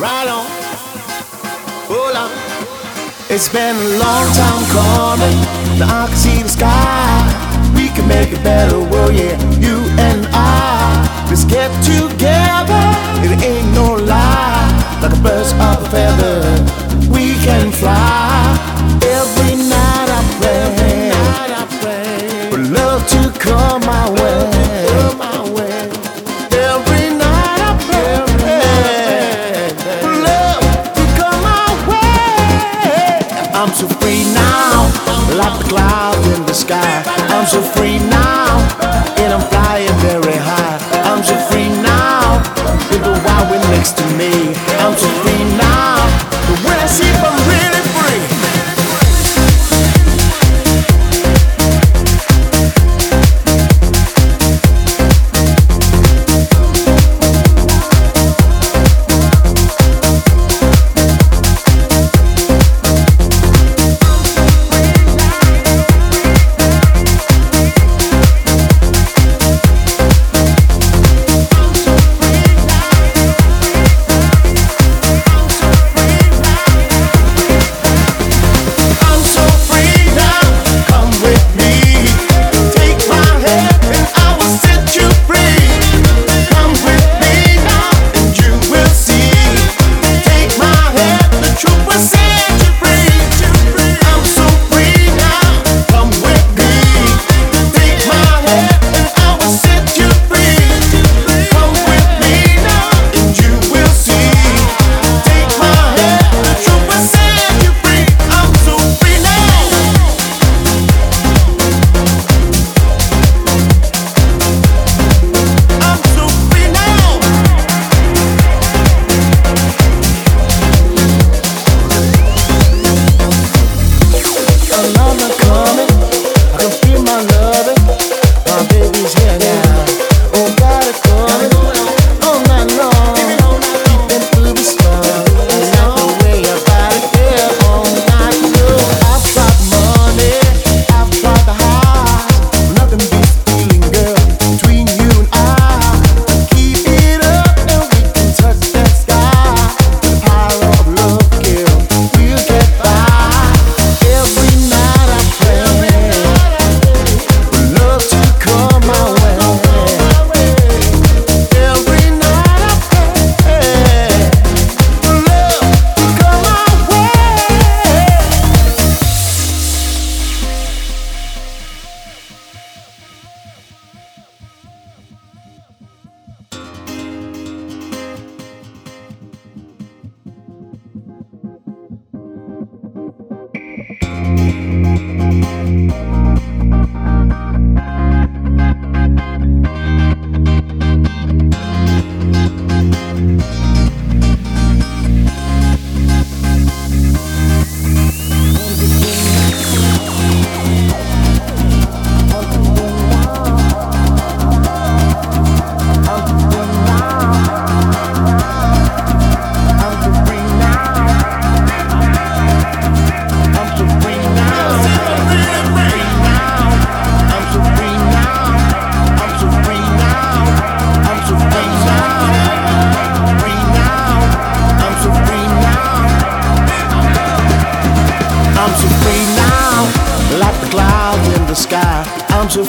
right on, hold on. It's been a long time coming. The I clouds in the sky. I'm so free now, and I'm flying very high. I'm so free now, with the wild wind next to me.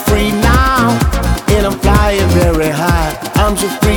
free now, and I'm flying very high. I'm so free.